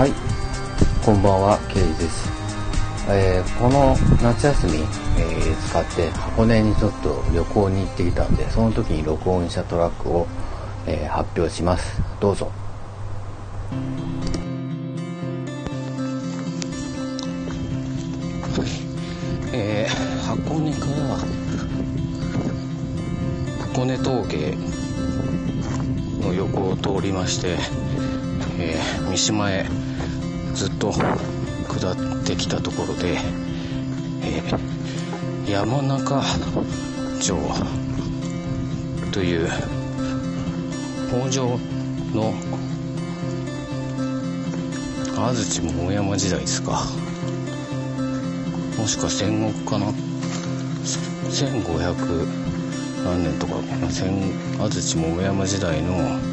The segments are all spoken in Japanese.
はい、こんばんは、ケイです。えーこの夏休み、えー使って箱根にちょっと旅行に行ってきたんで、その時に録音したトラックを、えー発表します。どうぞ。えー箱根から箱根峠の横を通りまして、えー三島へずっと下ってきたところで、えー山中城という北条の安土桃山時代ですか。もしくは戦国かな？1500何年とか安土桃山時代の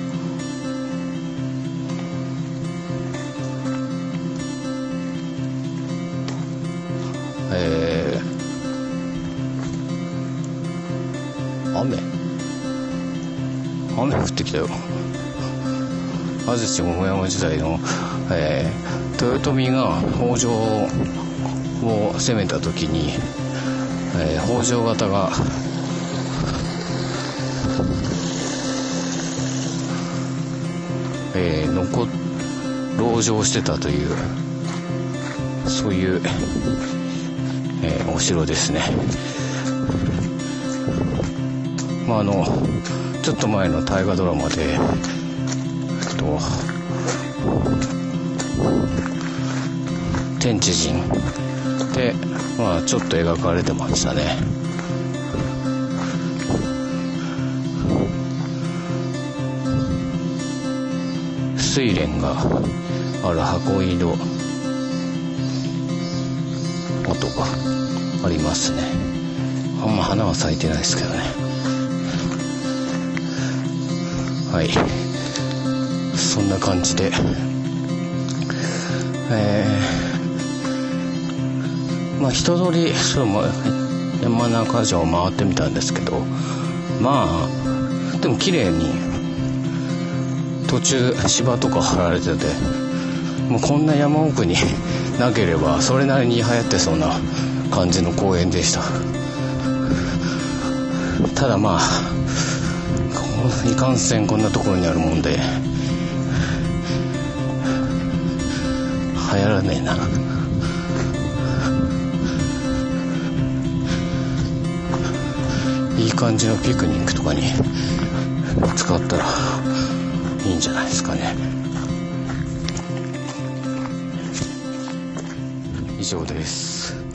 えー、雨？雨降ってきたよ。安土桃山時代の、えー豊臣が北条を攻めた時に、えー北条方がえー籠城してたというそういう、えーお城ですね。まああのちょっと前の大河ドラマでと天地人でまあちょっと描かれてましたね。睡蓮がある箱入りの跡がありますね。あんま花は咲いてないですけどね。はい。そんな感じで。えー、まあ一通りそうま山中城を回ってみたんですけどまあでも綺麗に途中芝とか張られててもうこんな山奥に なければそれなりに流行ってそうな感じの公園でした。ただまあいかんせんこんなところにあるもんで流行らねえな。いい感じのピクニックとかに使ったらいいんじゃないですかね。以上です。